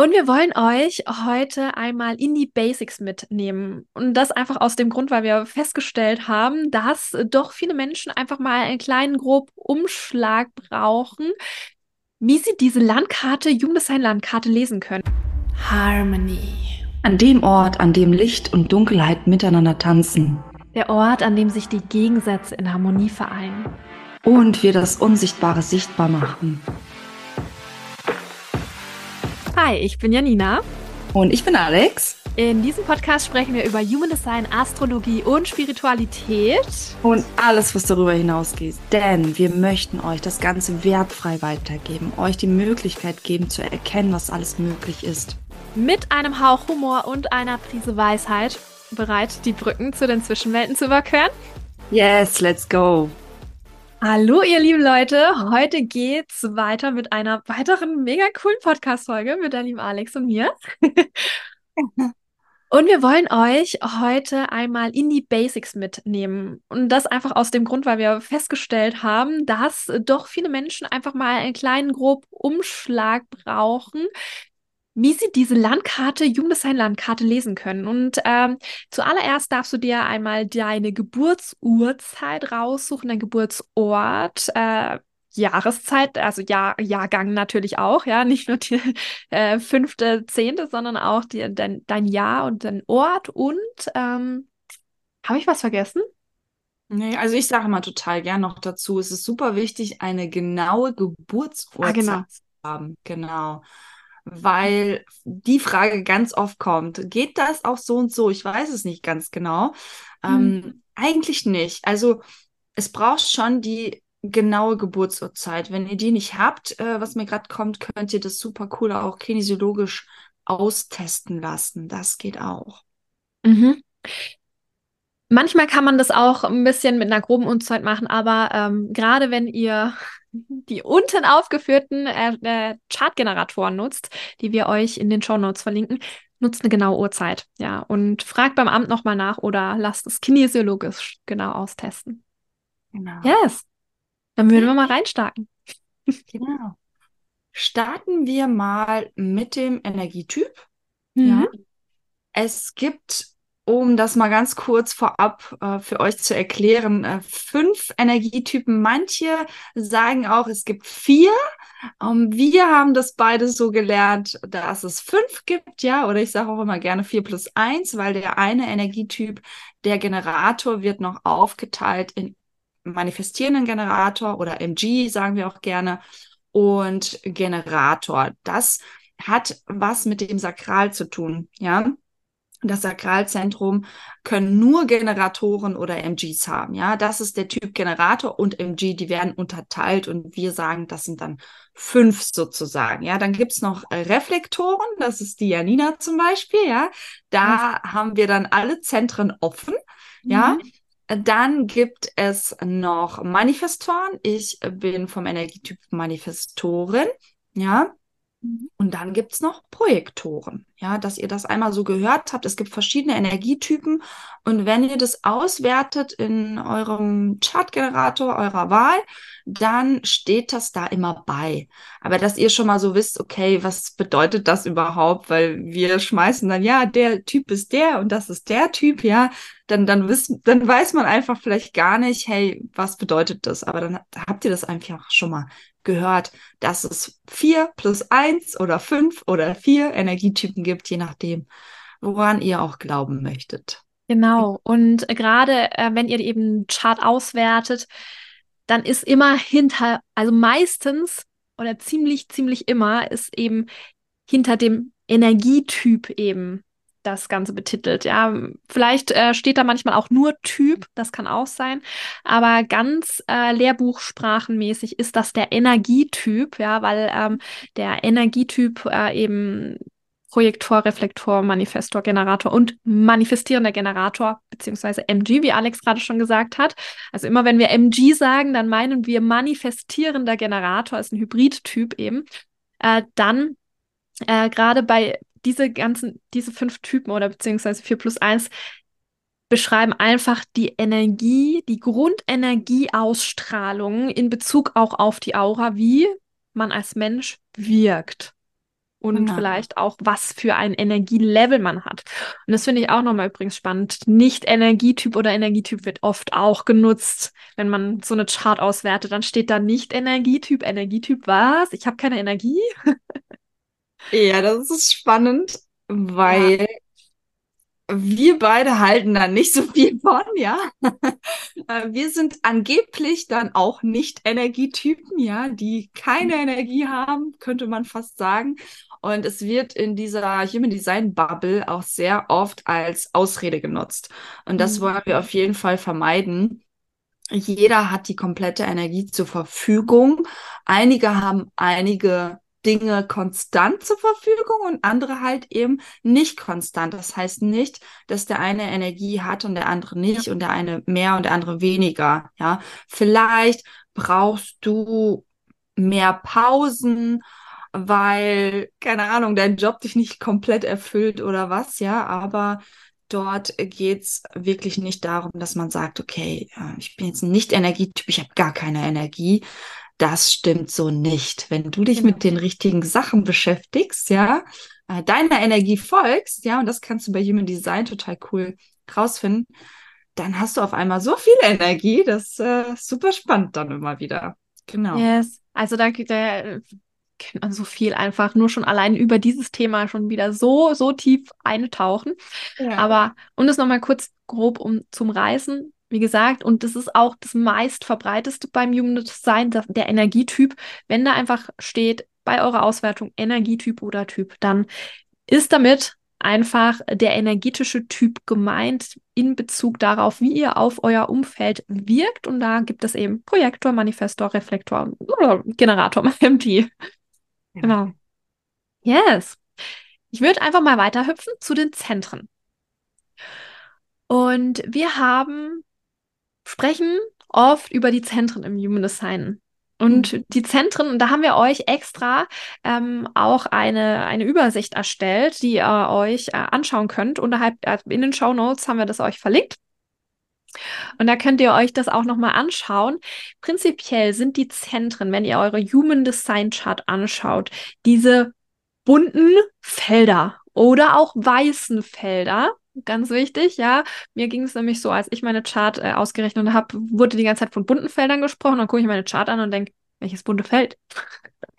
Und wir wollen euch heute einmal in die Basics mitnehmen. Und das einfach aus dem Grund, weil wir festgestellt haben, dass doch viele Menschen einfach mal einen kleinen grob Umschlag brauchen, wie sie diese Landkarte, Jugenddesign-Landkarte lesen können. Harmony. An dem Ort, an dem Licht und Dunkelheit miteinander tanzen. Der Ort, an dem sich die Gegensätze in Harmonie vereinen. Und wir das Unsichtbare sichtbar machen. Hi, ich bin Janina. Und ich bin Alex. In diesem Podcast sprechen wir über Human Design, Astrologie und Spiritualität. Und alles, was darüber hinausgeht. Denn wir möchten euch das Ganze wertfrei weitergeben, euch die Möglichkeit geben zu erkennen, was alles möglich ist. Mit einem Hauch Humor und einer Prise Weisheit bereit, die Brücken zu den Zwischenwelten zu überqueren? Yes, let's go. Hallo, ihr lieben Leute. Heute geht's weiter mit einer weiteren mega coolen Podcast-Folge mit der lieben Alex und mir. und wir wollen euch heute einmal in die Basics mitnehmen. Und das einfach aus dem Grund, weil wir festgestellt haben, dass doch viele Menschen einfach mal einen kleinen grob Umschlag brauchen, wie sie diese Landkarte, Jugenddesign-Landkarte lesen können. Und ähm, zuallererst darfst du dir einmal deine Geburtsurzeit raussuchen, dein Geburtsort, äh, Jahreszeit, also Jahr, Jahrgang natürlich auch, ja, nicht nur die äh, fünfte, zehnte, sondern auch die, dein, dein Jahr und dein Ort. Und ähm, habe ich was vergessen? Nee, also ich sage mal total gern noch dazu, es ist super wichtig, eine genaue Geburtsurzeit ah, genau. zu haben. Genau weil die Frage ganz oft kommt, geht das auch so und so? Ich weiß es nicht ganz genau. Mhm. Ähm, eigentlich nicht. Also es braucht schon die genaue Geburtsurzeit. Wenn ihr die nicht habt, äh, was mir gerade kommt, könnt ihr das super cool auch kinesiologisch austesten lassen. Das geht auch. Mhm. Manchmal kann man das auch ein bisschen mit einer groben Uhrzeit machen, aber ähm, gerade wenn ihr die unten aufgeführten äh, äh, Chartgeneratoren nutzt, die wir euch in den Show Notes verlinken, nutzt eine genaue Uhrzeit. Ja, und fragt beim Amt nochmal nach oder lasst es kinesiologisch genau austesten. Genau. Yes. Dann würden wir mal reinstarten. Genau. Starten wir mal mit dem Energietyp. Mhm. Ja. Es gibt um das mal ganz kurz vorab äh, für euch zu erklären, äh, fünf Energietypen. Manche sagen auch, es gibt vier. Ähm, wir haben das beide so gelernt, dass es fünf gibt, ja, oder ich sage auch immer gerne vier plus eins, weil der eine Energietyp, der Generator, wird noch aufgeteilt in manifestierenden Generator oder MG, sagen wir auch gerne, und Generator. Das hat was mit dem Sakral zu tun, ja das Sakralzentrum können nur Generatoren oder MGs haben. Ja, das ist der Typ Generator und MG, die werden unterteilt und wir sagen, das sind dann fünf sozusagen. Ja, dann gibt's noch Reflektoren, das ist die Janina zum Beispiel. Ja, da mhm. haben wir dann alle Zentren offen. Ja, mhm. dann gibt es noch Manifestoren. Ich bin vom Energietyp Manifestorin. Ja. Und dann gibt es noch Projektoren, ja, dass ihr das einmal so gehört habt. Es gibt verschiedene Energietypen und wenn ihr das auswertet in eurem Chartgenerator eurer Wahl, dann steht das da immer bei. Aber dass ihr schon mal so wisst, okay, was bedeutet das überhaupt? Weil wir schmeißen dann, ja, der Typ ist der und das ist der Typ, ja, dann, dann, wissen, dann weiß man einfach vielleicht gar nicht, hey, was bedeutet das? Aber dann habt ihr das einfach schon mal gehört, dass es vier plus eins oder fünf oder vier Energietypen gibt, je nachdem, woran ihr auch glauben möchtet. Genau. Und gerade äh, wenn ihr eben Chart auswertet, dann ist immer hinter, also meistens oder ziemlich, ziemlich immer ist eben hinter dem Energietyp eben das Ganze betitelt. Ja, vielleicht äh, steht da manchmal auch nur Typ, das kann auch sein, aber ganz äh, Lehrbuchsprachenmäßig ist das der Energietyp, ja, weil ähm, der Energietyp äh, eben Projektor, Reflektor, Manifestor, Generator und manifestierender Generator, beziehungsweise MG, wie Alex gerade schon gesagt hat. Also immer wenn wir MG sagen, dann meinen wir manifestierender Generator, ist ein Hybridtyp eben. Äh, dann äh, gerade bei diese ganzen, diese fünf Typen oder beziehungsweise vier plus eins beschreiben einfach die Energie, die Grundenergieausstrahlung in Bezug auch auf die Aura, wie man als Mensch wirkt. und genau. vielleicht auch, was für ein Energielevel man hat. Und das finde ich auch nochmal übrigens spannend. Nicht Energietyp oder Energietyp wird oft auch genutzt, wenn man so eine Chart auswertet. Dann steht da nicht Energietyp, Energietyp was? Ich habe keine Energie. ja, das ist spannend, weil ja wir beide halten da nicht so viel von, ja. Äh, wir sind angeblich dann auch nicht Energietypen, ja, die keine Energie haben, könnte man fast sagen. Und es wird in dieser Human Design Bubble auch sehr oft als Ausrede genutzt. Und das mhm. wollen wir auf jeden Fall vermeiden. Jeder hat die komplette Energie zur Verfügung. Einige haben einige Dinge konstant zur Verfügung und andere halt eben nicht konstant. Das heißt nicht, dass der eine Energie hat und der andere nicht und der eine mehr und der andere weniger. Ja, vielleicht brauchst du mehr Pausen, weil, keine Ahnung, dein Job dich nicht komplett erfüllt oder was, ja, aber dort geht's wirklich nicht darum, dass man sagt, okay, ich bin jetzt nicht Energietyp, ich habe gar keine Energie, das stimmt so nicht. Wenn du dich genau. mit den richtigen Sachen beschäftigst, ja, äh, deiner Energie folgst, ja, und das kannst du bei Human Design total cool rausfinden, dann hast du auf einmal so viel Energie, das äh, super spannend dann immer wieder. Genau. Yes. Also da, da kennt man so viel einfach nur schon allein über dieses Thema schon wieder so, so tief eintauchen. Ja. Aber um das nochmal kurz grob um zum Reißen, wie gesagt, und das ist auch das meist verbreiteste beim Human Design, der Energietyp. Wenn da einfach steht bei eurer Auswertung Energietyp oder Typ, dann ist damit einfach der energetische Typ gemeint in Bezug darauf, wie ihr auf euer Umfeld wirkt. Und da gibt es eben Projektor, Manifestor, Reflektor oder Generator, MT. Genau. Yes. Ich würde einfach mal weiterhüpfen zu den Zentren. Und wir haben sprechen oft über die Zentren im Human Design. Und mhm. die Zentren, und da haben wir euch extra ähm, auch eine, eine Übersicht erstellt, die ihr euch äh, anschauen könnt. Unterhalb äh, in den Show Notes haben wir das euch verlinkt. Und da könnt ihr euch das auch nochmal anschauen. Prinzipiell sind die Zentren, wenn ihr eure Human Design Chart anschaut, diese bunten Felder oder auch weißen Felder, Ganz wichtig, ja. Mir ging es nämlich so, als ich meine Chart äh, ausgerechnet habe, wurde die ganze Zeit von bunten Feldern gesprochen. Dann gucke ich meine Chart an und denke, welches bunte Feld?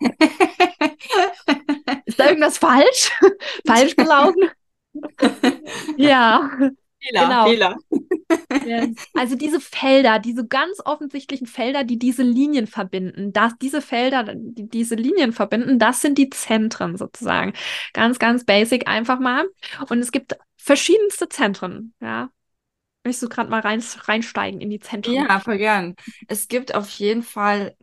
Ist da irgendwas falsch? falsch gelaufen? ja. Fehler, genau. Fehler. Also diese Felder, diese ganz offensichtlichen Felder, die diese Linien verbinden, das, diese Felder, die diese Linien verbinden, das sind die Zentren sozusagen. Ganz, ganz basic einfach mal. Und es gibt verschiedenste Zentren, ja. Möchtest du gerade mal rein, reinsteigen in die Zentren? Ja, voll gern. Es gibt auf jeden Fall,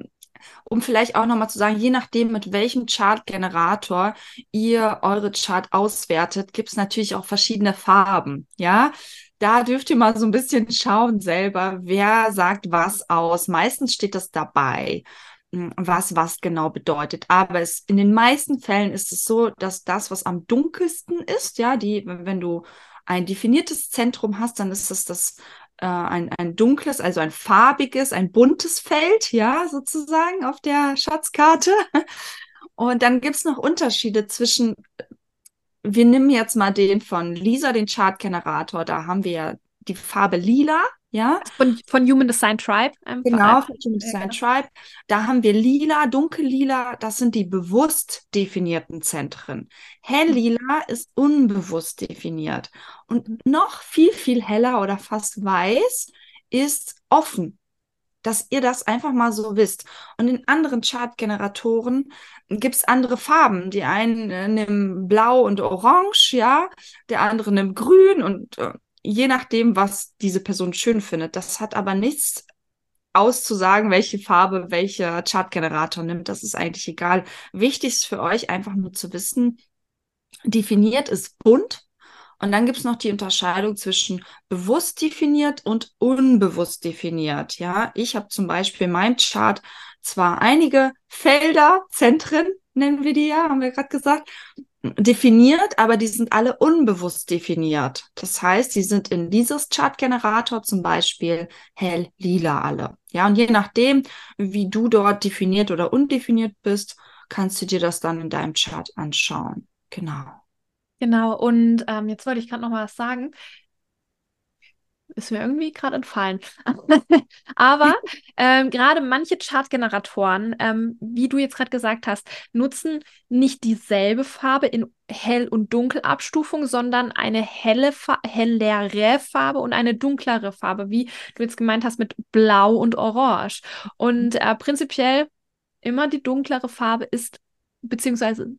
um vielleicht auch nochmal zu sagen, je nachdem, mit welchem Chartgenerator ihr eure Chart auswertet, gibt es natürlich auch verschiedene Farben, ja. Da dürft ihr mal so ein bisschen schauen selber, wer sagt was aus. Meistens steht das dabei was was genau bedeutet. Aber es, in den meisten Fällen ist es so, dass das, was am dunkelsten ist, ja, die, wenn du ein definiertes Zentrum hast, dann ist es das äh, ein, ein dunkles, also ein farbiges, ein buntes Feld, ja, sozusagen auf der Schatzkarte. Und dann gibt es noch Unterschiede zwischen, wir nehmen jetzt mal den von Lisa, den Chartgenerator, da haben wir die Farbe lila ja. Von, von Human Design Tribe. Ähm, genau, von Human Design Tribe. Da haben wir lila, dunkellila, das sind die bewusst definierten Zentren. Helllila ist unbewusst definiert. Und noch viel, viel heller oder fast weiß ist offen. Dass ihr das einfach mal so wisst. Und in anderen Chartgeneratoren gibt es andere Farben. Die einen äh, nehmen blau und orange, ja. Der andere nimmt grün und äh, je nachdem, was diese Person schön findet. Das hat aber nichts auszusagen, welche Farbe welcher Chartgenerator nimmt. Das ist eigentlich egal. Wichtig ist für euch einfach nur zu wissen, definiert ist bunt. Und dann gibt es noch die Unterscheidung zwischen bewusst definiert und unbewusst definiert. Ja, ich habe zum Beispiel in meinem Chart zwar einige Felder, Zentren, nennen wir die ja, haben wir gerade gesagt, definiert, aber die sind alle unbewusst definiert. Das heißt, die sind in dieses Chartgenerator zum Beispiel hell lila alle. Ja, und je nachdem, wie du dort definiert oder undefiniert bist, kannst du dir das dann in deinem Chart anschauen. Genau. Genau, und ähm, jetzt wollte ich gerade noch mal was sagen ist mir irgendwie gerade entfallen. Aber ähm, gerade manche Chartgeneratoren, ähm, wie du jetzt gerade gesagt hast, nutzen nicht dieselbe Farbe in Hell- und Dunkelabstufung, sondern eine helle, Fa hellere Farbe und eine dunklere Farbe, wie du jetzt gemeint hast mit Blau und Orange. Und äh, prinzipiell immer die dunklere Farbe ist, beziehungsweise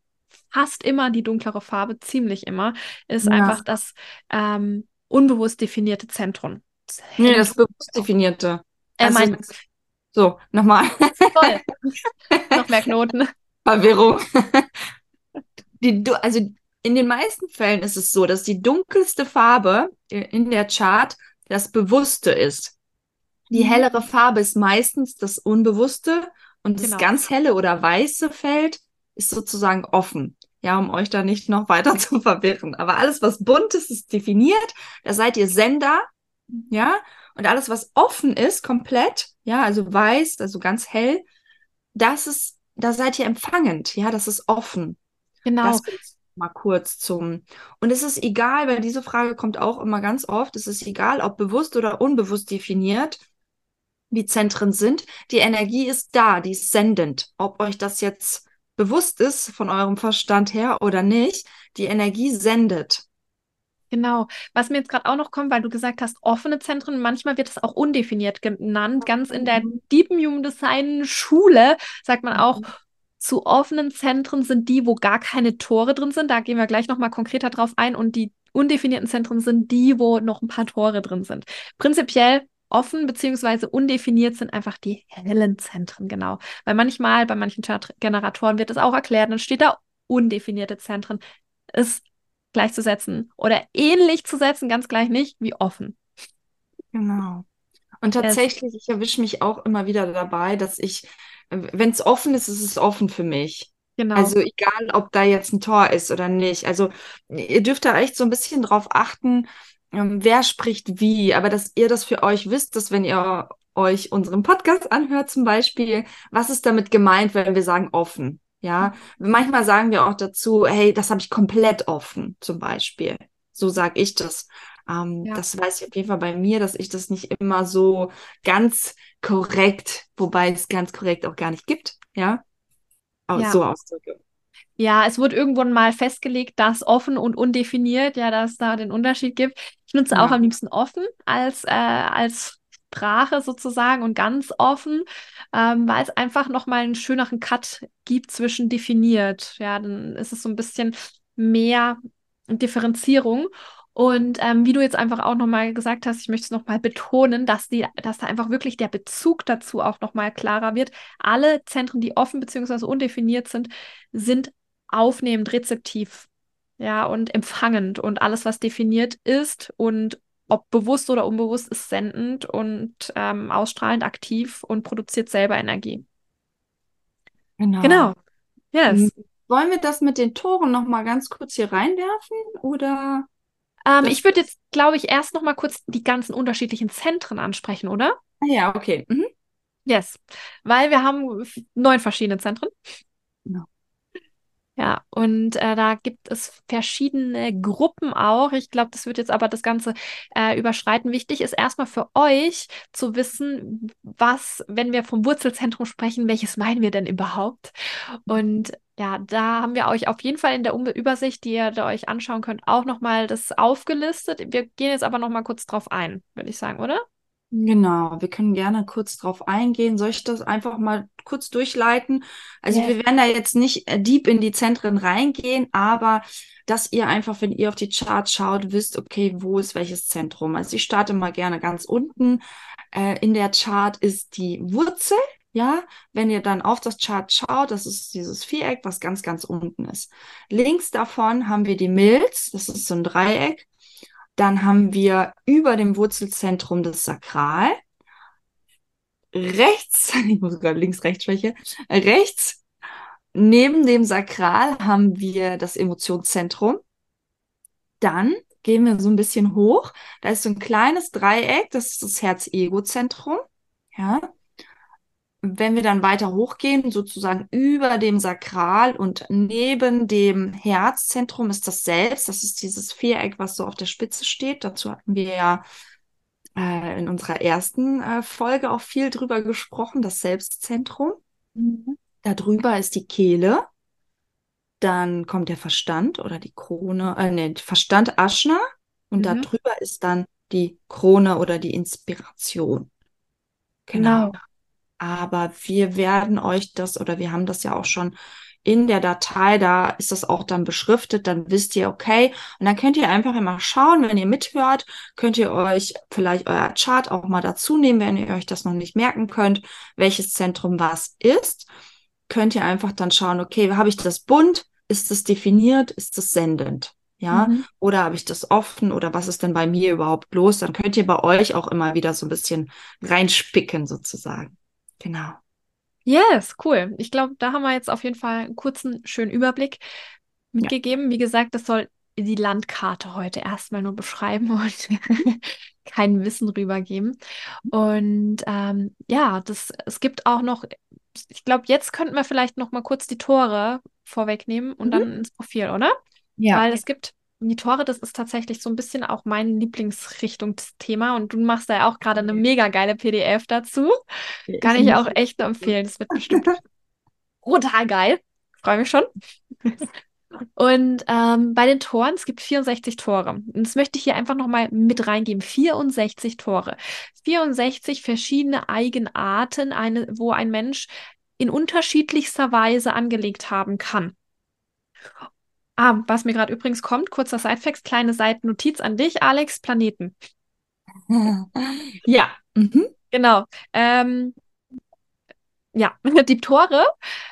fast immer die dunklere Farbe, ziemlich immer, ist ja. einfach das ähm, unbewusst definierte Zentrum. Das nee, das bewusst definierte. Er also, meint. So, nochmal. Toll. Noch mehr Knoten. Verwirrung. Die, also in den meisten Fällen ist es so, dass die dunkelste Farbe in der Chart das Bewusste ist. Die mhm. hellere Farbe ist meistens das Unbewusste und das genau. ganz helle oder weiße Feld ist sozusagen offen ja, um euch da nicht noch weiter zu verwirren. Aber alles, was bunt ist, ist definiert. Da seid ihr Sender, ja. Und alles, was offen ist, komplett, ja, also weiß, also ganz hell, das ist, da seid ihr empfangend, ja, das ist offen. Genau. Das mal kurz zum. Und es ist egal, weil diese Frage kommt auch immer ganz oft, es ist egal, ob bewusst oder unbewusst definiert, wie Zentren sind. Die Energie ist da, die ist sendend. Ob euch das jetzt bewusst ist von eurem Verstand her oder nicht, die Energie sendet. Genau. Was mir jetzt gerade auch noch kommt, weil du gesagt hast, offene Zentren, manchmal wird es auch undefiniert genannt. Ganz in der mhm. Deep Human Design Schule sagt man auch, mhm. zu offenen Zentren sind die, wo gar keine Tore drin sind. Da gehen wir gleich nochmal konkreter drauf ein. Und die undefinierten Zentren sind die, wo noch ein paar Tore drin sind. Prinzipiell offen bzw. undefiniert sind einfach die hellen Zentren, genau. Weil manchmal bei manchen Generatoren wird es auch erklärt, dann steht da undefinierte Zentren. Ist gleichzusetzen oder ähnlich zu setzen, ganz gleich nicht, wie offen. Genau. Und tatsächlich, ich erwische mich auch immer wieder dabei, dass ich, wenn es offen ist, ist es offen für mich. Genau. Also egal, ob da jetzt ein Tor ist oder nicht. Also ihr dürft da echt so ein bisschen drauf achten, wer spricht wie, aber dass ihr das für euch wisst, dass wenn ihr euch unseren Podcast anhört zum Beispiel, was ist damit gemeint, wenn wir sagen offen? Ja, manchmal sagen wir auch dazu, hey, das habe ich komplett offen, zum Beispiel. So sage ich das. Ähm, ja. Das weiß ich auf jeden Fall bei mir, dass ich das nicht immer so ganz korrekt, wobei es ganz korrekt auch gar nicht gibt, ja, ja. so ausdrücke. Ja, es wurde irgendwann mal festgelegt, dass offen und undefiniert, ja, dass es da den Unterschied gibt. Ich nutze ja. auch am liebsten offen als, äh, als Sprache sozusagen und ganz offen, ähm, weil es einfach nochmal einen schöneren Cut gibt zwischen definiert. Ja, dann ist es so ein bisschen mehr Differenzierung. Und ähm, wie du jetzt einfach auch nochmal gesagt hast, ich möchte es nochmal betonen, dass, die, dass da einfach wirklich der Bezug dazu auch nochmal klarer wird. Alle Zentren, die offen bzw. undefiniert sind, sind aufnehmend, rezeptiv, ja, und empfangend und alles, was definiert ist und ob bewusst oder unbewusst, ist sendend und ähm, ausstrahlend aktiv und produziert selber Energie. Genau. Genau. Yes. Hm. Wollen wir das mit den Toren noch mal ganz kurz hier reinwerfen oder? Ähm, ich würde jetzt, glaube ich, erst noch mal kurz die ganzen unterschiedlichen Zentren ansprechen, oder? Ah ja, okay. Mhm. Yes, weil wir haben neun verschiedene Zentren. Genau. Ja, und äh, da gibt es verschiedene Gruppen auch. Ich glaube, das wird jetzt aber das Ganze äh, überschreiten. Wichtig ist erstmal für euch zu wissen, was, wenn wir vom Wurzelzentrum sprechen, welches meinen wir denn überhaupt? Und ja, da haben wir euch auf jeden Fall in der Übersicht, die ihr da euch anschauen könnt, auch nochmal das aufgelistet. Wir gehen jetzt aber nochmal kurz drauf ein, würde ich sagen, oder? Genau, wir können gerne kurz drauf eingehen. Soll ich das einfach mal kurz durchleiten? Also yes. wir werden da jetzt nicht äh, deep in die Zentren reingehen, aber dass ihr einfach, wenn ihr auf die Chart schaut, wisst, okay, wo ist welches Zentrum. Also ich starte mal gerne ganz unten. Äh, in der Chart ist die Wurzel. Ja, wenn ihr dann auf das Chart schaut, das ist dieses Viereck, was ganz, ganz unten ist. Links davon haben wir die Milz, das ist so ein Dreieck. Dann haben wir über dem Wurzelzentrum das Sakral. Rechts, ich muss gerade links, rechts sprechen, rechts neben dem Sakral haben wir das Emotionszentrum. Dann gehen wir so ein bisschen hoch. Da ist so ein kleines Dreieck, das ist das Herz-Ego-Zentrum. Ja. Wenn wir dann weiter hochgehen, sozusagen über dem Sakral und neben dem Herzzentrum ist das Selbst. Das ist dieses Viereck, was so auf der Spitze steht. Dazu hatten wir ja äh, in unserer ersten äh, Folge auch viel drüber gesprochen, das Selbstzentrum. Mhm. Darüber ist die Kehle. Dann kommt der Verstand oder die Krone, äh, nee, Verstand Aschna. Und mhm. darüber ist dann die Krone oder die Inspiration. Genau. genau. Aber wir werden euch das, oder wir haben das ja auch schon in der Datei, da ist das auch dann beschriftet, dann wisst ihr, okay. Und dann könnt ihr einfach immer schauen, wenn ihr mithört, könnt ihr euch vielleicht euer Chart auch mal dazu nehmen, wenn ihr euch das noch nicht merken könnt, welches Zentrum was ist. Könnt ihr einfach dann schauen, okay, habe ich das bunt? Ist das definiert? Ist das sendend? Ja, mhm. oder habe ich das offen oder was ist denn bei mir überhaupt los? Dann könnt ihr bei euch auch immer wieder so ein bisschen reinspicken sozusagen. Genau. Yes, cool. Ich glaube, da haben wir jetzt auf jeden Fall einen kurzen, schönen Überblick mitgegeben. Ja. Wie gesagt, das soll die Landkarte heute erstmal nur beschreiben und kein Wissen rübergeben. Und ähm, ja, das, es gibt auch noch, ich glaube, jetzt könnten wir vielleicht noch mal kurz die Tore vorwegnehmen und mhm. dann ins Profil, oder? Ja. Weil es gibt die Tore, das ist tatsächlich so ein bisschen auch mein Lieblingsrichtungsthema und du machst da ja auch gerade eine mega geile PDF dazu. Kann ich auch echt empfehlen. Das wird bestimmt brutal geil. Freue mich schon. Und ähm, bei den Toren, es gibt 64 Tore. Und das möchte ich hier einfach nochmal mit reingeben. 64 Tore. 64 verschiedene Eigenarten, eine, wo ein Mensch in unterschiedlichster Weise angelegt haben kann. Ah, was mir gerade übrigens kommt, kurzer Sidefax, kleine Seitennotiz an dich, Alex, Planeten. ja, mhm. genau. Ähm, ja, die Tore,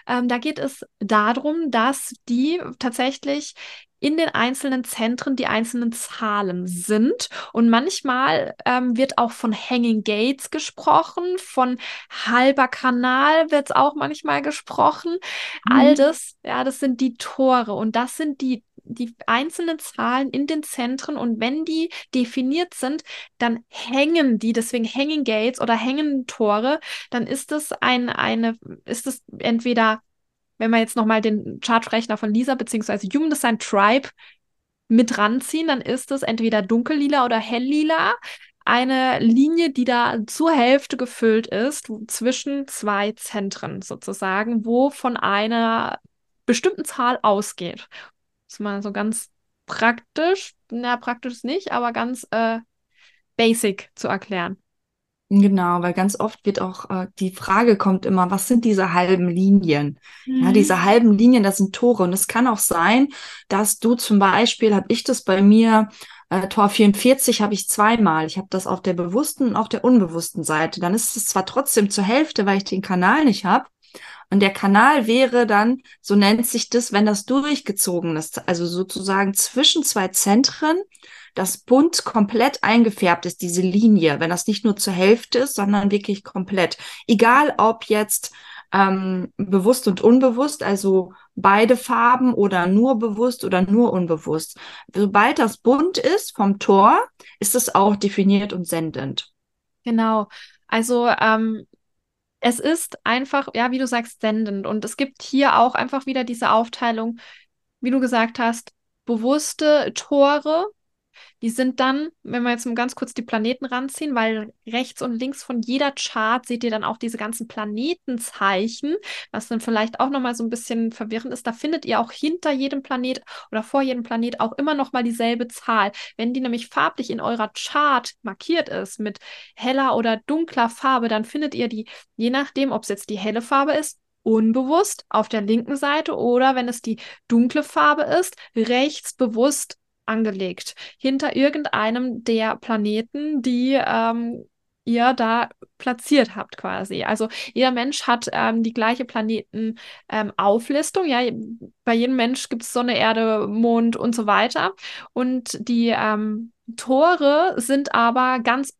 ähm, da geht es darum, dass die tatsächlich in den einzelnen Zentren die einzelnen Zahlen sind. Und manchmal ähm, wird auch von Hanging Gates gesprochen, von halber Kanal wird es auch manchmal gesprochen. Mhm. All das, ja, das sind die Tore und das sind die die einzelnen Zahlen in den Zentren und wenn die definiert sind, dann hängen die, deswegen Hanging Gates oder hängen Tore, dann ist es ein, eine, ist es entweder wenn wir jetzt nochmal den Chartrechner von Lisa bzw. Human Design Tribe mit ranziehen, dann ist es entweder dunkellila oder helllila. Eine Linie, die da zur Hälfte gefüllt ist, zwischen zwei Zentren sozusagen, wo von einer bestimmten Zahl ausgeht. Das ist mal so ganz praktisch, na, praktisch nicht, aber ganz äh, basic zu erklären. Genau, weil ganz oft wird auch äh, die Frage kommt immer, was sind diese halben Linien? Mhm. Ja, diese halben Linien, das sind Tore. Und es kann auch sein, dass du zum Beispiel, habe ich das bei mir, äh, Tor 44 habe ich zweimal. Ich habe das auf der bewussten und auf der unbewussten Seite. Dann ist es zwar trotzdem zur Hälfte, weil ich den Kanal nicht habe. Und der Kanal wäre dann, so nennt sich das, wenn das durchgezogen ist, also sozusagen zwischen zwei Zentren das bunt komplett eingefärbt ist, diese Linie, wenn das nicht nur zur Hälfte ist, sondern wirklich komplett. Egal ob jetzt ähm, bewusst und unbewusst, also beide Farben oder nur bewusst oder nur unbewusst. Sobald das bunt ist vom Tor, ist es auch definiert und sendend. Genau. Also ähm, es ist einfach, ja, wie du sagst, sendend. Und es gibt hier auch einfach wieder diese Aufteilung, wie du gesagt hast, bewusste Tore die sind dann, wenn wir jetzt mal ganz kurz die Planeten ranziehen, weil rechts und links von jeder Chart seht ihr dann auch diese ganzen Planetenzeichen, was dann vielleicht auch nochmal so ein bisschen verwirrend ist. Da findet ihr auch hinter jedem Planet oder vor jedem Planet auch immer nochmal dieselbe Zahl. Wenn die nämlich farblich in eurer Chart markiert ist mit heller oder dunkler Farbe, dann findet ihr die, je nachdem, ob es jetzt die helle Farbe ist, unbewusst auf der linken Seite oder wenn es die dunkle Farbe ist, rechts bewusst angelegt. Hinter irgendeinem der Planeten, die ähm, ihr da platziert habt quasi. Also jeder Mensch hat ähm, die gleiche Planetenauflistung. Ähm, ja, bei jedem Mensch gibt es Sonne, Erde, Mond und so weiter. Und die ähm, Tore sind aber ganz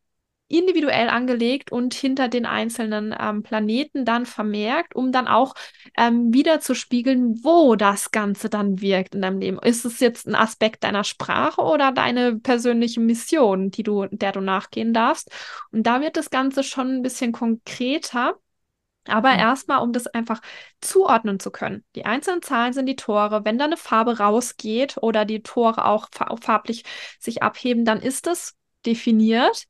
individuell angelegt und hinter den einzelnen ähm, Planeten dann vermerkt, um dann auch ähm, wieder zu spiegeln, wo das Ganze dann wirkt in deinem Leben. Ist es jetzt ein Aspekt deiner Sprache oder deine persönliche Mission, die du, der du nachgehen darfst? Und da wird das Ganze schon ein bisschen konkreter. Aber mhm. erstmal, um das einfach zuordnen zu können. Die einzelnen Zahlen sind die Tore. Wenn da eine Farbe rausgeht oder die Tore auch farblich sich abheben, dann ist es definiert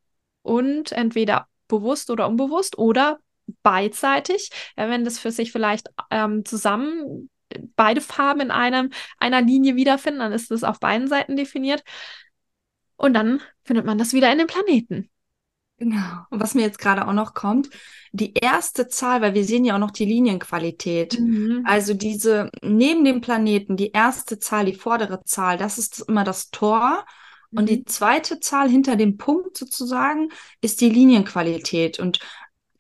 und entweder bewusst oder unbewusst oder beidseitig. wenn das für sich vielleicht ähm, zusammen beide Farben in einem, einer Linie wiederfinden, dann ist das auf beiden Seiten definiert. Und dann findet man das wieder in den Planeten. Genau. Und was mir jetzt gerade auch noch kommt, die erste Zahl, weil wir sehen ja auch noch die Linienqualität. Mhm. Also diese neben dem Planeten, die erste Zahl, die vordere Zahl, das ist immer das Tor. Mhm. Und die mhm. zweite Zahl hinter dem Punkt sozusagen ist die Linienqualität. Und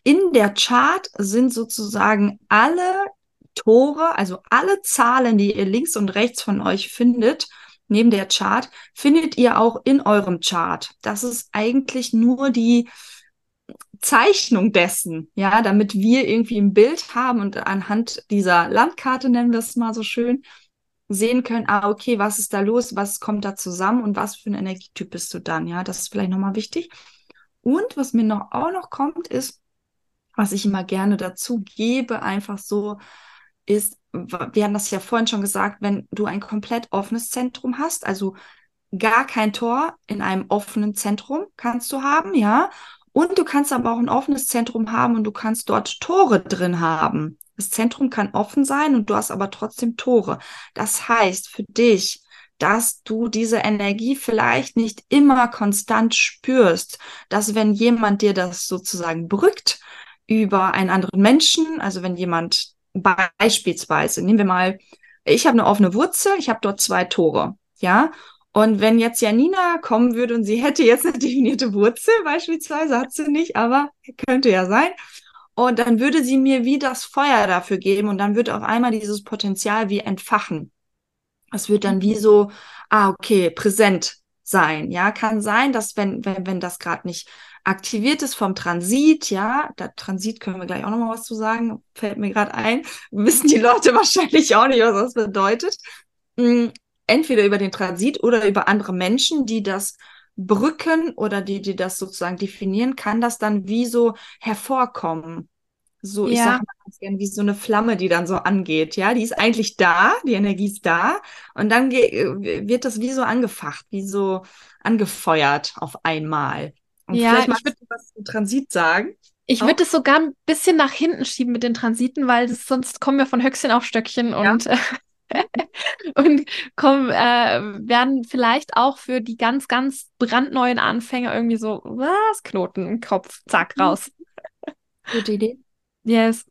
in der Chart sind sozusagen alle Tore, also alle Zahlen, die ihr links und rechts von euch findet, neben der Chart, findet ihr auch in eurem Chart. Das ist eigentlich nur die Zeichnung dessen, ja, damit wir irgendwie ein Bild haben und anhand dieser Landkarte, nennen wir es mal so schön, sehen können, ah, okay, was ist da los, was kommt da zusammen und was für ein Energietyp bist du dann, ja, das ist vielleicht nochmal wichtig. Und was mir noch auch noch kommt, ist, was ich immer gerne dazu gebe, einfach so, ist, wir haben das ja vorhin schon gesagt, wenn du ein komplett offenes Zentrum hast, also gar kein Tor in einem offenen Zentrum kannst du haben, ja. Und du kannst aber auch ein offenes Zentrum haben und du kannst dort Tore drin haben. Das Zentrum kann offen sein und du hast aber trotzdem Tore. Das heißt für dich, dass du diese Energie vielleicht nicht immer konstant spürst, dass wenn jemand dir das sozusagen brückt über einen anderen Menschen, also wenn jemand Beispielsweise, nehmen wir mal, ich habe eine offene Wurzel, ich habe dort zwei Tore, ja. Und wenn jetzt Janina kommen würde und sie hätte jetzt eine definierte Wurzel, beispielsweise, hat sie nicht, aber könnte ja sein. Und dann würde sie mir wie das Feuer dafür geben und dann würde auf einmal dieses Potenzial wie entfachen. Es wird dann wie so, ah, okay, präsent sein. Ja, kann sein, dass wenn, wenn, wenn das gerade nicht aktiviert ist vom Transit, ja, da Transit können wir gleich auch nochmal was zu sagen, fällt mir gerade ein, wissen die Leute wahrscheinlich auch nicht, was das bedeutet. Hm, entweder über den Transit oder über andere Menschen, die das brücken oder die, die das sozusagen definieren, kann das dann wie so hervorkommen. So, ja. ich sage mal ganz gerne, wie so eine Flamme, die dann so angeht. Ja, die ist eigentlich da, die Energie ist da und dann wird das wie so angefacht, wie so angefeuert auf einmal. Und ja, vielleicht magst du was zum Transit sagen. Ich würde es sogar ein bisschen nach hinten schieben mit den Transiten, weil das, sonst kommen wir von Höchstchen auf Stöckchen ja. und, und kommen, äh, werden vielleicht auch für die ganz, ganz brandneuen Anfänger irgendwie so, was, Knoten im Kopf, zack, mhm. raus. Gute Idee. Yes.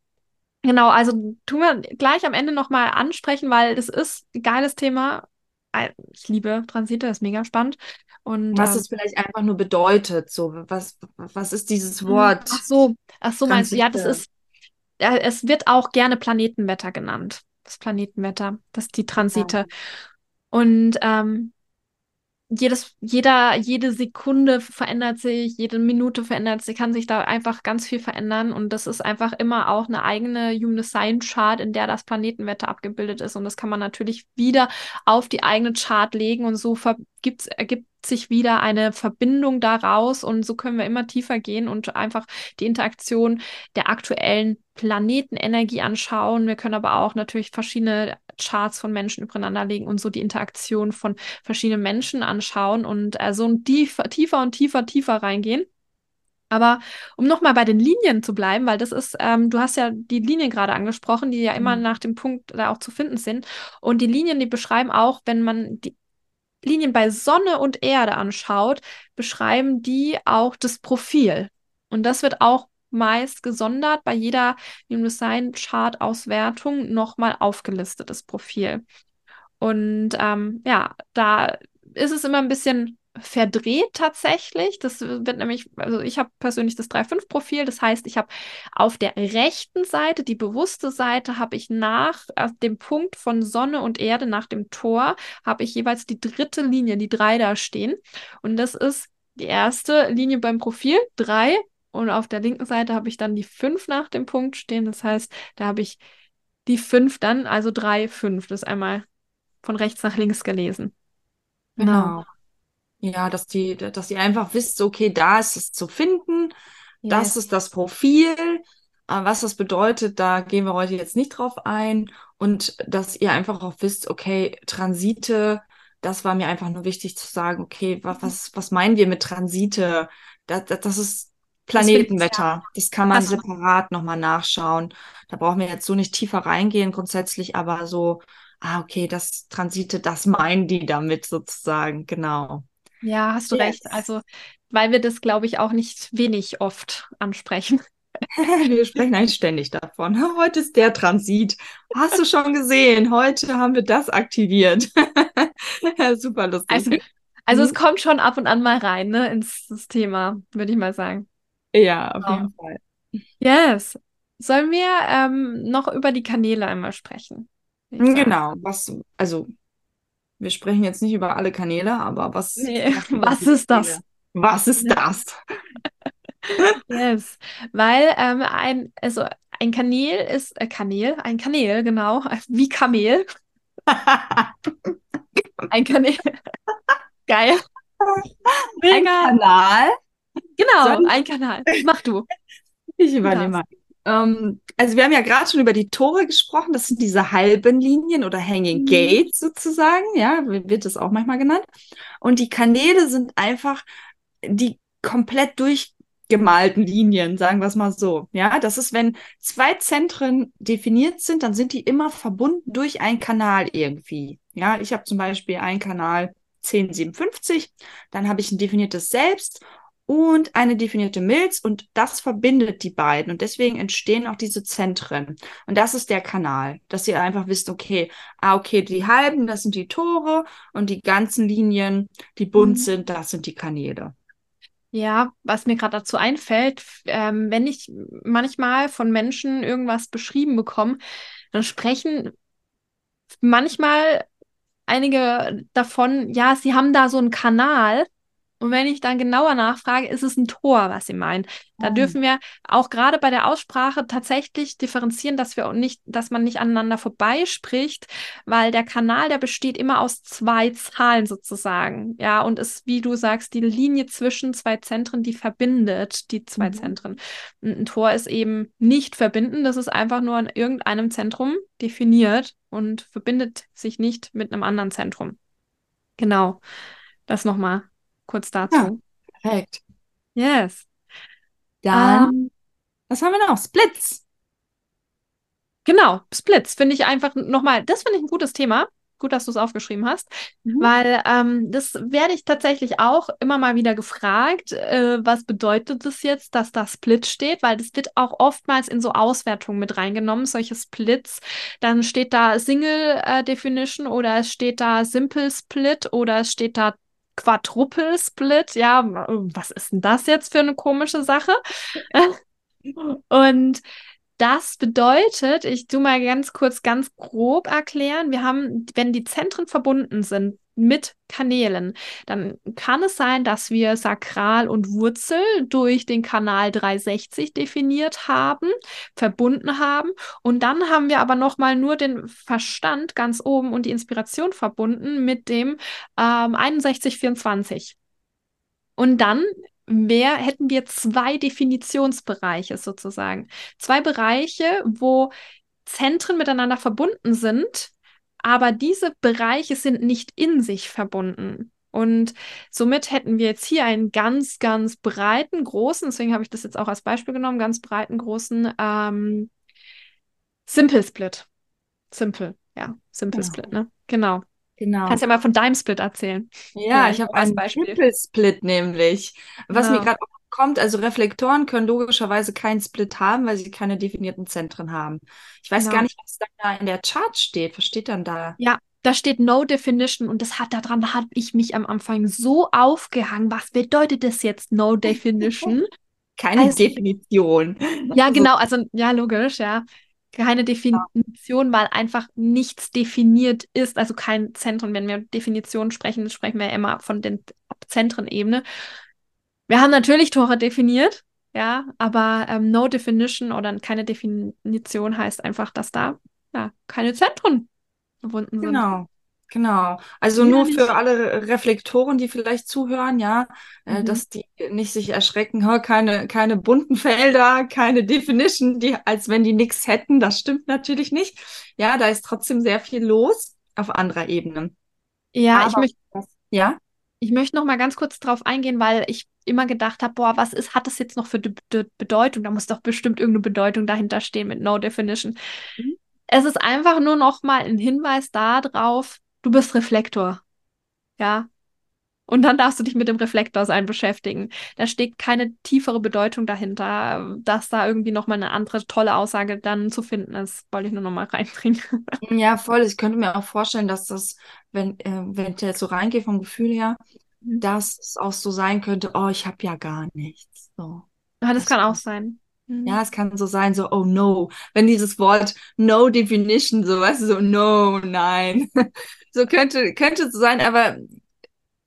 Genau, also tun wir gleich am Ende nochmal ansprechen, weil das ist ein geiles Thema. Ich liebe Transite, das ist mega spannend. Und, was ähm, es vielleicht einfach nur bedeutet, so was, was ist dieses hm, Wort? Ach so, ach so meinst du, ja, das ist, ja, es wird auch gerne Planetenwetter genannt. Das Planetenwetter, das ist die Transite. Ja. Und ähm, jedes, jeder, jede Sekunde verändert sich, jede Minute verändert sich, kann sich da einfach ganz viel verändern. Und das ist einfach immer auch eine eigene Human Design Chart, in der das Planetenwetter abgebildet ist. Und das kann man natürlich wieder auf die eigene Chart legen und so ergibt sich wieder eine Verbindung daraus und so können wir immer tiefer gehen und einfach die Interaktion der aktuellen Planetenenergie anschauen. Wir können aber auch natürlich verschiedene Charts von Menschen übereinander legen und so die Interaktion von verschiedenen Menschen anschauen und äh, so tiefer, tiefer und tiefer, tiefer reingehen. Aber um nochmal bei den Linien zu bleiben, weil das ist, ähm, du hast ja die Linien gerade angesprochen, die ja immer mhm. nach dem Punkt da auch zu finden sind. Und die Linien, die beschreiben auch, wenn man die Linien bei Sonne und Erde anschaut, beschreiben die auch das Profil. Und das wird auch meist gesondert bei jeder Human Design Chart Auswertung nochmal aufgelistet, das Profil. Und ähm, ja, da ist es immer ein bisschen verdreht tatsächlich. Das wird nämlich, also ich habe persönlich das 3-5-Profil, das heißt, ich habe auf der rechten Seite, die bewusste Seite, habe ich nach äh, dem Punkt von Sonne und Erde, nach dem Tor, habe ich jeweils die dritte Linie, die drei da stehen. Und das ist die erste Linie beim Profil, drei. Und auf der linken Seite habe ich dann die fünf nach dem Punkt stehen. Das heißt, da habe ich die fünf dann, also drei, fünf. Das ist einmal von rechts nach links gelesen. Genau. genau. Ja, dass die, dass ihr einfach wisst, okay, da ist es zu finden, yes. das ist das Profil. Äh, was das bedeutet, da gehen wir heute jetzt nicht drauf ein. Und dass ihr einfach auch wisst, okay, Transite, das war mir einfach nur wichtig zu sagen, okay, was, was, was meinen wir mit Transite? Das, das, das ist Planetenwetter. Das kann man separat nochmal nachschauen. Da brauchen wir jetzt so nicht tiefer reingehen grundsätzlich, aber so, ah, okay, das Transite, das meinen die damit sozusagen, genau. Ja, hast du yes. recht. Also, weil wir das, glaube ich, auch nicht wenig oft ansprechen. wir sprechen eigentlich ständig davon. Heute ist der Transit. Hast du schon gesehen? Heute haben wir das aktiviert. Super lustig. Also, also mhm. es kommt schon ab und an mal rein, ne, ins Thema, würde ich mal sagen. Ja, auf jeden oh. Fall. Yes. Sollen wir ähm, noch über die Kanäle einmal sprechen? Genau, was, also wir sprechen jetzt nicht über alle Kanäle, aber was, nee, was ist das? Was ist das? yes, weil ähm, ein, also ein Kanal ist, äh, Kanal, ein Kanal, genau, wie Kamel. ein Kanal. Geil. Ein Kanal? Genau, ein Kanal. Mach du. Ich übernehme mal. Ähm, also wir haben ja gerade schon über die Tore gesprochen. Das sind diese halben Linien oder Hanging mhm. Gates sozusagen. Ja, wird das auch manchmal genannt. Und die Kanäle sind einfach die komplett durchgemalten Linien, sagen wir es mal so. Ja, das ist, wenn zwei Zentren definiert sind, dann sind die immer verbunden durch einen Kanal irgendwie. Ja, ich habe zum Beispiel einen Kanal 1057, dann habe ich ein definiertes Selbst und eine definierte Milz und das verbindet die beiden und deswegen entstehen auch diese Zentren. Und das ist der Kanal, dass ihr einfach wisst, okay, ah, okay, die halben, das sind die Tore und die ganzen Linien, die bunt mhm. sind, das sind die Kanäle. Ja, was mir gerade dazu einfällt, ähm, wenn ich manchmal von Menschen irgendwas beschrieben bekomme, dann sprechen manchmal einige davon, ja, sie haben da so einen Kanal und wenn ich dann genauer nachfrage, ist es ein Tor, was sie meinen. Da oh. dürfen wir auch gerade bei der Aussprache tatsächlich differenzieren, dass wir nicht, dass man nicht aneinander vorbeispricht, weil der Kanal, der besteht immer aus zwei Zahlen sozusagen. Ja, und ist, wie du sagst, die Linie zwischen zwei Zentren, die verbindet die zwei mhm. Zentren. Und ein Tor ist eben nicht verbinden, das ist einfach nur in irgendeinem Zentrum definiert und verbindet sich nicht mit einem anderen Zentrum. Genau. Das nochmal kurz dazu. Ja, perfekt. Yes. Dann, ähm, was haben wir noch? Splits. Genau, Splits finde ich einfach nochmal, das finde ich ein gutes Thema. Gut, dass du es aufgeschrieben hast, mhm. weil ähm, das werde ich tatsächlich auch immer mal wieder gefragt, äh, was bedeutet das jetzt, dass da Split steht, weil das wird auch oftmals in so Auswertungen mit reingenommen, solche Splits. Dann steht da Single äh, Definition oder es steht da Simple Split oder es steht da Quadruple-Split. Ja, was ist denn das jetzt für eine komische Sache? Und das bedeutet, ich tu mal ganz kurz, ganz grob erklären. Wir haben, wenn die Zentren verbunden sind mit Kanälen, dann kann es sein, dass wir Sakral und Wurzel durch den Kanal 360 definiert haben, verbunden haben. Und dann haben wir aber nochmal nur den Verstand ganz oben und die Inspiration verbunden mit dem ähm, 6124. Und dann wär, hätten wir zwei Definitionsbereiche sozusagen. Zwei Bereiche, wo Zentren miteinander verbunden sind, aber diese Bereiche sind nicht in sich verbunden. Und somit hätten wir jetzt hier einen ganz, ganz breiten, großen, deswegen habe ich das jetzt auch als Beispiel genommen, ganz breiten, großen ähm, Simple Split. Simple, ja, Simple genau. Split, ne? Genau. Genau. Kannst ja mal von deinem Split erzählen. Ja, ich habe einen Beispiel. Triple Split nämlich. Was genau. mir gerade kommt, also Reflektoren können logischerweise keinen Split haben, weil sie keine definierten Zentren haben. Ich weiß genau. gar nicht, was da in der Chart steht. Was steht dann da? Ja, da steht No Definition und das hat daran da habe ich mich am Anfang so aufgehangen. Was bedeutet das jetzt No Definition? keine also, Definition. Ja, genau, also ja, logisch, ja keine Definition, weil einfach nichts definiert ist, also kein Zentrum. Wenn wir Definitionen sprechen, sprechen wir immer von den Zentrenebene. Wir haben natürlich Tore definiert, ja, aber ähm, no definition oder keine Definition heißt einfach, dass da ja, keine Zentren verbunden sind. Genau. Genau. Also Ja, nur nicht. für alle Reflektoren, die vielleicht zuhören, ja, äh, Mhm. dass die nicht sich erschrecken, "Hä, keine, keine bunten Felder, keine Definition, die, als wenn die nichts hätten. Das stimmt natürlich nicht. Ja, da ist trotzdem sehr viel los auf anderer Ebene. Ja, ich Aber möchte ja, ich möchte noch mal ganz kurz drauf eingehen, weil ich immer gedacht habe, boah, was ist, hat das jetzt noch für de de Bedeutung? Da muss doch bestimmt irgendeine Bedeutung dahinter stehen mit No Definition. Mhm. Es ist einfach nur noch mal ein Hinweis darauf, du bist Reflektor. Ja. Und dann darfst du dich mit dem Reflektor sein beschäftigen. Da steht keine tiefere Bedeutung dahinter, dass da irgendwie noch mal eine andere tolle Aussage dann zu finden ist. Wollte ich nur noch mal reinbringen. ja, voll. Ich könnte mir auch vorstellen, dass das, wenn, äh, wenn ich jetzt so reingehe vom Gefühl her, Mhm. dass es auch so sein könnte, oh, ich habe ja gar nichts. So. Ja, das Das kann auch sein. Mhm. Ja, es kann so sein, so, oh no. Wenn dieses Wort no definition, so, weißt du, so, no, nein. So könnte, könnte es so sein, aber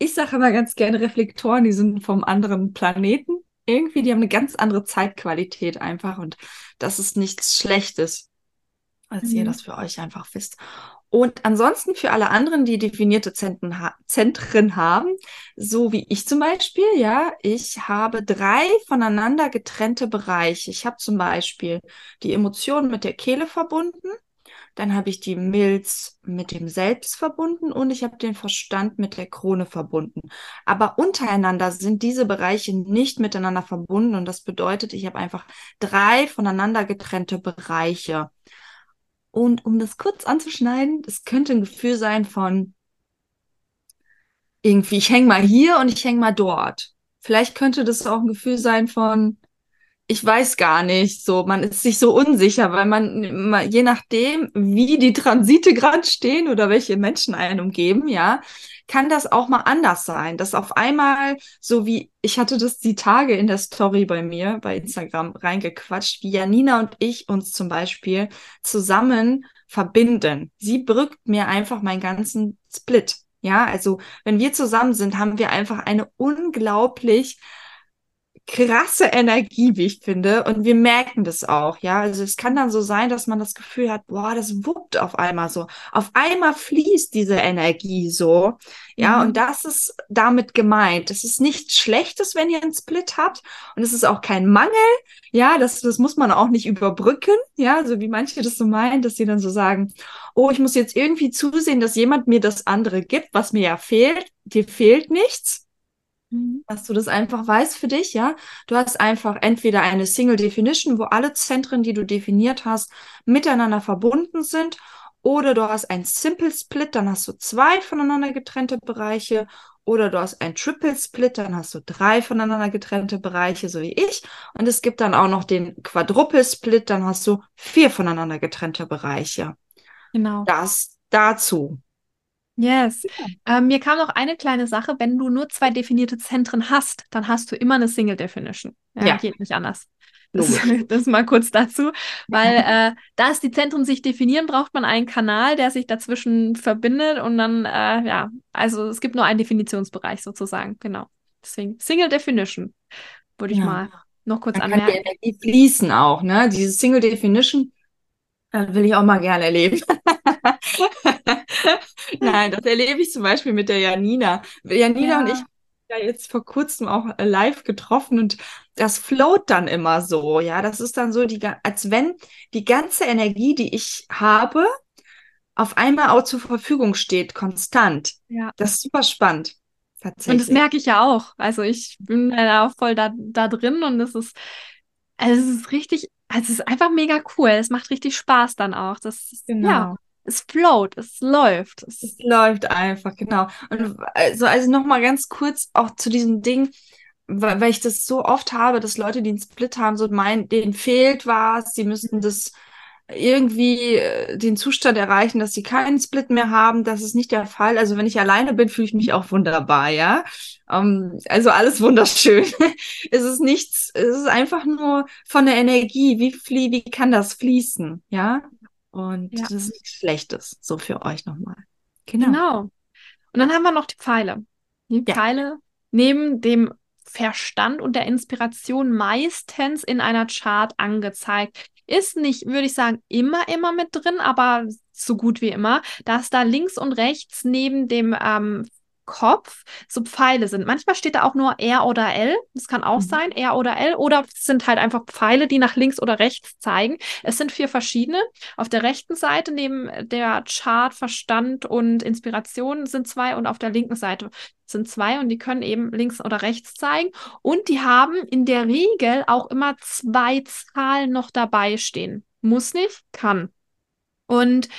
ich sage immer ganz gerne Reflektoren, die sind vom anderen Planeten. Irgendwie, die haben eine ganz andere Zeitqualität einfach und das ist nichts Schlechtes, als ihr Mhm. das für euch einfach wisst. Und ansonsten für alle anderen, die definierte Zentren, ha Zentren haben, so wie ich zum Beispiel, ja, ich habe drei voneinander getrennte Bereiche. Ich habe zum Beispiel die Emotionen mit der Kehle verbunden, dann habe ich die Milz mit dem Selbst verbunden und ich habe den Verstand mit der Krone verbunden. Aber untereinander sind diese Bereiche nicht miteinander verbunden und das bedeutet, ich habe einfach drei voneinander getrennte Bereiche. Und um das kurz anzuschneiden, das könnte ein Gefühl sein von irgendwie, ich hänge mal hier und ich hänge mal dort. Vielleicht könnte das auch ein Gefühl sein von, ich weiß gar nicht, so, man ist sich so unsicher, weil man, je nachdem, wie die Transite gerade stehen oder welche Menschen einen umgeben, ja, kann das auch mal anders sein. Dass auf einmal, so wie, ich hatte das die Tage in der Story bei mir, bei Instagram reingequatscht, wie Janina und ich uns zum Beispiel zusammen verbinden. Sie brückt mir einfach meinen ganzen Split. Ja, also wenn wir zusammen sind, haben wir einfach eine unglaublich krasse Energie, wie ich finde. Und wir merken das auch, ja. Also es kann dann so sein, dass man das Gefühl hat, boah, das wuppt auf einmal so. Auf einmal fließt diese Energie so. Ja, Mhm. und das ist damit gemeint. Es ist nichts Schlechtes, wenn ihr einen Split habt. Und es ist auch kein Mangel. Ja, das, das muss man auch nicht überbrücken. Ja, so wie manche das so meinen, dass sie dann so sagen, oh, ich muss jetzt irgendwie zusehen, dass jemand mir das andere gibt, was mir ja fehlt. Dir fehlt nichts Mhm. dass du das einfach weißt für dich, ja. Du hast einfach entweder eine Single Definition, wo alle Zentren, die du definiert hast, miteinander verbunden sind, oder du hast ein Simple Split, dann hast du zwei voneinander getrennte Bereiche, oder du hast ein Triple Split, dann hast du drei voneinander getrennte Bereiche, so wie ich. Und es gibt dann auch noch den Quadruple Split, dann hast du vier voneinander getrennte Bereiche. Genau. Das dazu. Yes. Ähm, mir kam noch eine kleine Sache. Wenn du nur zwei definierte Zentren hast, dann hast du immer eine Single Definition. Ja, Ja. geht nicht anders. Das, das mal kurz dazu, weil äh, da es die Zentren sich definieren, braucht man einen Kanal, der sich dazwischen verbindet und dann, äh, ja, also es gibt nur einen Definitionsbereich sozusagen, genau. Deswegen Single Definition würde ich Ja. mal noch kurz Dann kann die anmerken. Energie fließen auch, ne? Diese Single Definition äh, will ich auch mal gerne erleben. Nein, das erlebe ich zum Beispiel mit der Janina. Janina Ja. und ich haben ja jetzt vor kurzem auch äh, live getroffen und das float dann immer so, ja. Das ist dann so, die, als wenn die ganze Energie, die ich habe, auf einmal auch zur Verfügung steht, konstant. Ja. Das ist super spannend. Und das merke ich ja auch. Also ich bin da auch voll da, da drin und es ist, also es ist richtig, also es ist einfach mega cool. Es macht richtig Spaß dann auch. Das ist, ja, Genau. Es float, es läuft. Es, Es läuft einfach, genau. Und also, also nochmal ganz kurz auch zu diesem Ding, weil, weil ich das so oft habe, dass Leute, die einen Split haben, so meinen, denen fehlt was, sie müssten das irgendwie äh, den Zustand erreichen, dass sie keinen Split mehr haben. Das ist nicht der Fall. Also wenn ich alleine bin, fühle ich mich auch wunderbar, ja. Ähm, also alles wunderschön. es ist nichts, es ist einfach nur von der Energie. Wie wie kann das fließen, ja? Und Ja. das ist nichts Schlechtes, so für euch nochmal. Genau. Genau. Und dann haben wir noch die Pfeile. Die Ja. Pfeile neben dem Verstand und der Inspiration meistens in einer Chart angezeigt. ist nicht, würde ich sagen, immer, immer mit drin, aber so gut wie immer, dass da links und rechts neben dem ähm, Kopf so Pfeile sind. Manchmal steht da auch nur R oder L. Das kann auch mhm. sein, R oder L. Oder es sind halt einfach Pfeile, die nach links oder rechts zeigen. Es sind vier verschiedene. Auf der rechten Seite neben der Chart Verstand und Inspiration sind zwei und auf der linken Seite sind zwei und die können eben links oder rechts zeigen. Und die haben in der Regel auch immer zwei Zahlen noch dabei stehen. Muss nicht, kann. Und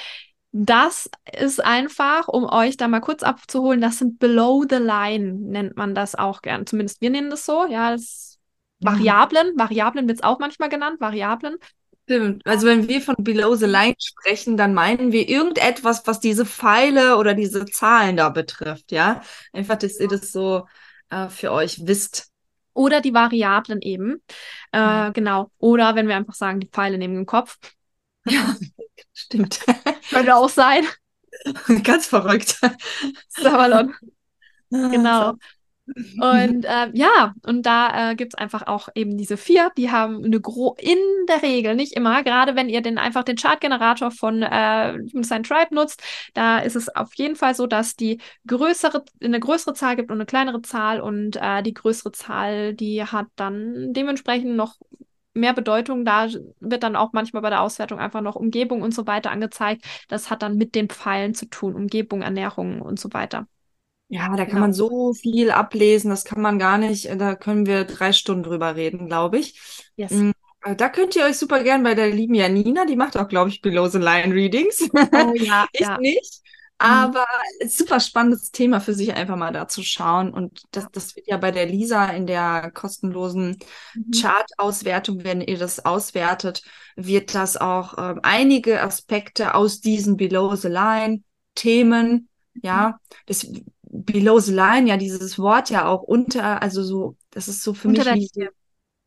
das ist einfach, um euch da mal kurz abzuholen, das sind Below the Line, nennt man das auch gern. Zumindest wir nennen das so. Ja, das Variablen. Variablen wird es auch manchmal genannt, Variablen. Stimmt. Also wenn wir von Below the Line sprechen, dann meinen wir irgendetwas, was diese Pfeile oder diese Zahlen da betrifft, ja. Einfach, dass ihr das so äh, für euch wisst. Oder die Variablen eben. Äh, mhm. Genau. Oder wenn wir einfach sagen, die Pfeile neben dem Kopf. Ja, stimmt. Könnte auch sein. Ganz verrückt. Savalon. Genau. Und äh, ja, und da äh, gibt es einfach auch eben diese vier, die haben eine gro in der Regel, nicht immer, gerade wenn ihr den einfach den Chartgenerator von äh, Human Tribe nutzt, da ist es auf jeden Fall so, dass die größere, eine größere Zahl gibt und eine kleinere Zahl und äh, die größere Zahl, die hat dann dementsprechend noch mehr Bedeutung. Da wird dann auch manchmal bei der Auswertung einfach noch Umgebung und so weiter angezeigt. Das hat dann mit den Pfeilen zu tun, Umgebung, Ernährung und so weiter. Ja, da kann genau. man so viel ablesen, das kann man gar nicht, da können wir drei Stunden drüber reden, glaube ich. Yes. Mm, äh, da könnt ihr euch super gern bei der lieben Janina, die macht auch, glaube ich, Below the Line Readings. Oh ja, ich ja. nicht. Mhm. Aber super spannendes Thema für sich einfach mal da zu schauen. Und das, das wird ja bei der Lisa in der kostenlosen mhm. Chart-Auswertung, wenn ihr das auswertet, wird das auch äh, einige Aspekte aus diesen Below the Line Themen, ja, das Below the Line, ja, dieses Wort ja auch unter, also so, das ist so für unter mich der,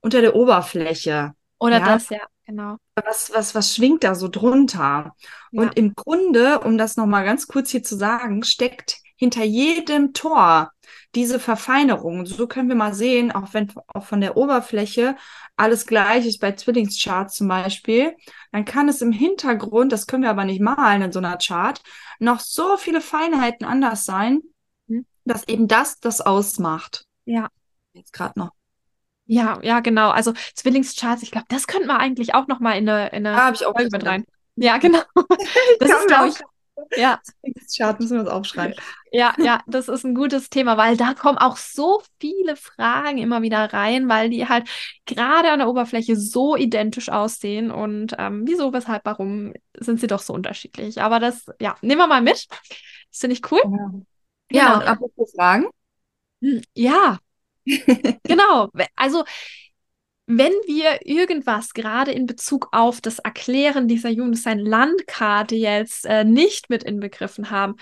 unter der Oberfläche. Oder ja? das, ja genau. Was, was, was schwingt da so drunter? Ja. Und im Grunde, um das nochmal ganz kurz hier zu sagen, steckt hinter jedem Tor diese Verfeinerung. So können wir mal sehen, auch wenn auch von der Oberfläche alles gleich ist bei Zwillingscharts zum Beispiel, dann kann es im Hintergrund, das können wir aber nicht malen in so einer Chart, noch so viele Feinheiten anders sein, mhm. dass eben das das ausmacht. Ja. Jetzt gerade noch. Ja, ja, genau. Also Zwillingscharts, ich glaube, das könnten wir eigentlich auch noch mal in eine, in eine ah, ich auch Folge mit rein. Ja, genau. Das ist, glaube ich, ja. Zwillingschart müssen wir uns aufschreiben. Ja, ja, das ist ein gutes Thema, weil da kommen auch so viele Fragen immer wieder rein, weil die halt gerade an der Oberfläche so identisch aussehen und ähm, wieso, weshalb, warum sind sie doch so unterschiedlich. Aber das, ja, nehmen wir mal mit. Das finde ich cool. Ja, genau. ja und apropos Fragen. Hm, ja, genau. Also, wenn wir irgendwas gerade in Bezug auf das Erklären dieser Jugenddesign-Landkarte jetzt äh, nicht mit inbegriffen haben,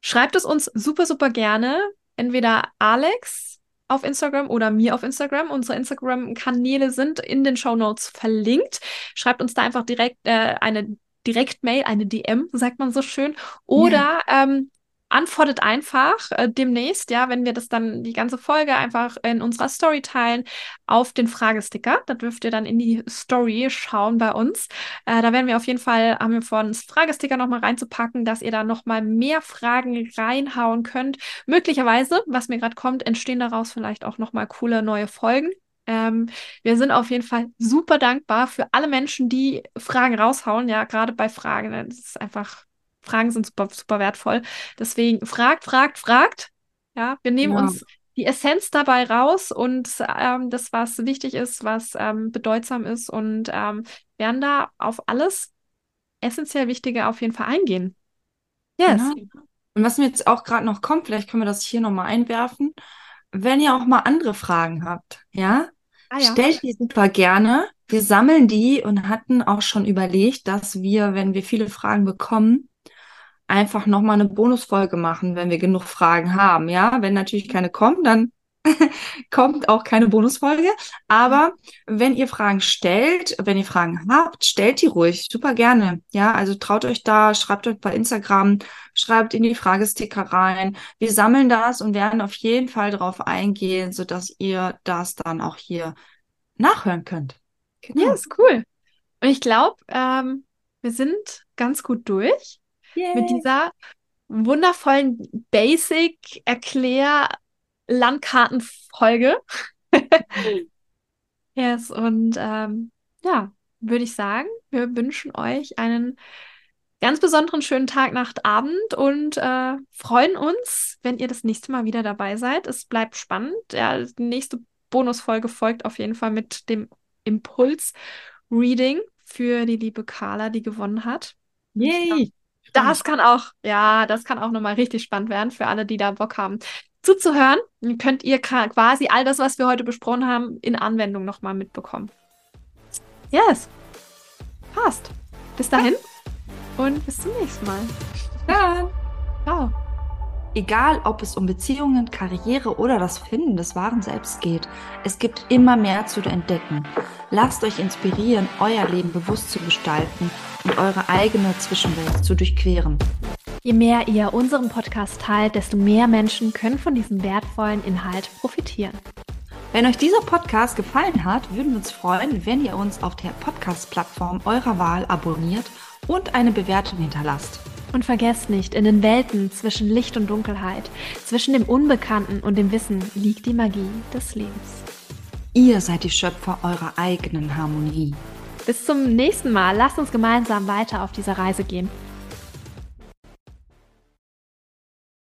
schreibt es uns super, super gerne. Entweder Alex auf Instagram oder mir auf Instagram. Unsere Instagram-Kanäle sind in den Show Notes verlinkt. Schreibt uns da einfach direkt äh, eine Direktmail, eine DM, sagt man so schön. Oder ja. ähm, antwortet einfach äh, demnächst, ja, wenn wir das dann die ganze Folge einfach in unserer Story teilen, auf den Fragesticker. Da dürft ihr dann in die Story schauen bei uns. Äh, da werden wir auf jeden Fall, haben wir vor, einen Fragesticker nochmal reinzupacken, dass ihr da nochmal mehr Fragen reinhauen könnt. Möglicherweise, was mir gerade kommt, entstehen daraus vielleicht auch nochmal coole neue Folgen. Ähm, wir sind auf jeden Fall super dankbar für alle Menschen, die Fragen raushauen. Ja, gerade bei Fragen. Das ist einfach Fragen sind super, super wertvoll. Deswegen fragt, fragt, fragt. Ja, wir nehmen ja. uns die Essenz dabei raus und ähm, das, was wichtig ist, was ähm, bedeutsam ist und ähm, werden da auf alles essentiell Wichtige auf jeden Fall eingehen. Yes. Genau. Und was mir jetzt auch gerade noch kommt, vielleicht können wir das hier nochmal einwerfen. Wenn ihr auch mal andere Fragen habt, ja, ah, ja. stellt die super gerne. Wir sammeln die und hatten auch schon überlegt, dass wir, wenn wir viele Fragen bekommen, einfach nochmal eine Bonusfolge machen, wenn wir genug Fragen haben. Ja, wenn natürlich keine kommen, dann kommt auch keine Bonusfolge. Aber wenn ihr Fragen stellt, wenn ihr Fragen habt, stellt die ruhig. Super gerne. Ja, also traut euch da, schreibt euch bei Instagram, schreibt in die Fragesticker rein. Wir sammeln das und werden auf jeden Fall darauf eingehen, sodass ihr das dann auch hier nachhören könnt. Genau. Ja, ist cool. Und ich glaube, ähm, wir sind ganz gut durch Yay. mit dieser wundervollen Basic-Erklär-Landkartenfolge. yes, und ähm, ja, würde ich sagen, wir wünschen euch einen ganz besonderen schönen Tag, Nacht, Abend und äh, freuen uns, wenn ihr das nächste Mal wieder dabei seid. Es bleibt spannend. Ja, die nächste Bonusfolge folgt auf jeden Fall mit dem Impuls-Reading für die liebe Carla, die gewonnen hat. Yay! Das kann auch, ja, das kann auch nochmal richtig spannend werden für alle, die da Bock haben zuzuhören. Dann könnt ihr quasi all das, was wir heute besprochen haben, in Anwendung nochmal mitbekommen. Yes. Passt. Bis dahin und bis zum nächsten Mal. Ja. Ciao. Egal, ob es um Beziehungen, Karriere oder das Finden des wahren Selbst geht, es gibt immer mehr zu entdecken. Lasst euch inspirieren, euer Leben bewusst zu gestalten und eure eigene Zwischenwelt zu durchqueren. Je mehr ihr unseren Podcast teilt, desto mehr Menschen können von diesem wertvollen Inhalt profitieren. Wenn euch dieser Podcast gefallen hat, würden wir uns freuen, wenn ihr uns auf der Podcast-Plattform eurer Wahl abonniert und eine Bewertung hinterlasst. Und vergesst nicht, in den Welten zwischen Licht und Dunkelheit, zwischen dem Unbekannten und dem Wissen liegt die Magie des Lebens. Ihr seid die Schöpfer eurer eigenen Harmonie. Bis zum nächsten Mal. Lasst uns gemeinsam weiter auf dieser Reise gehen.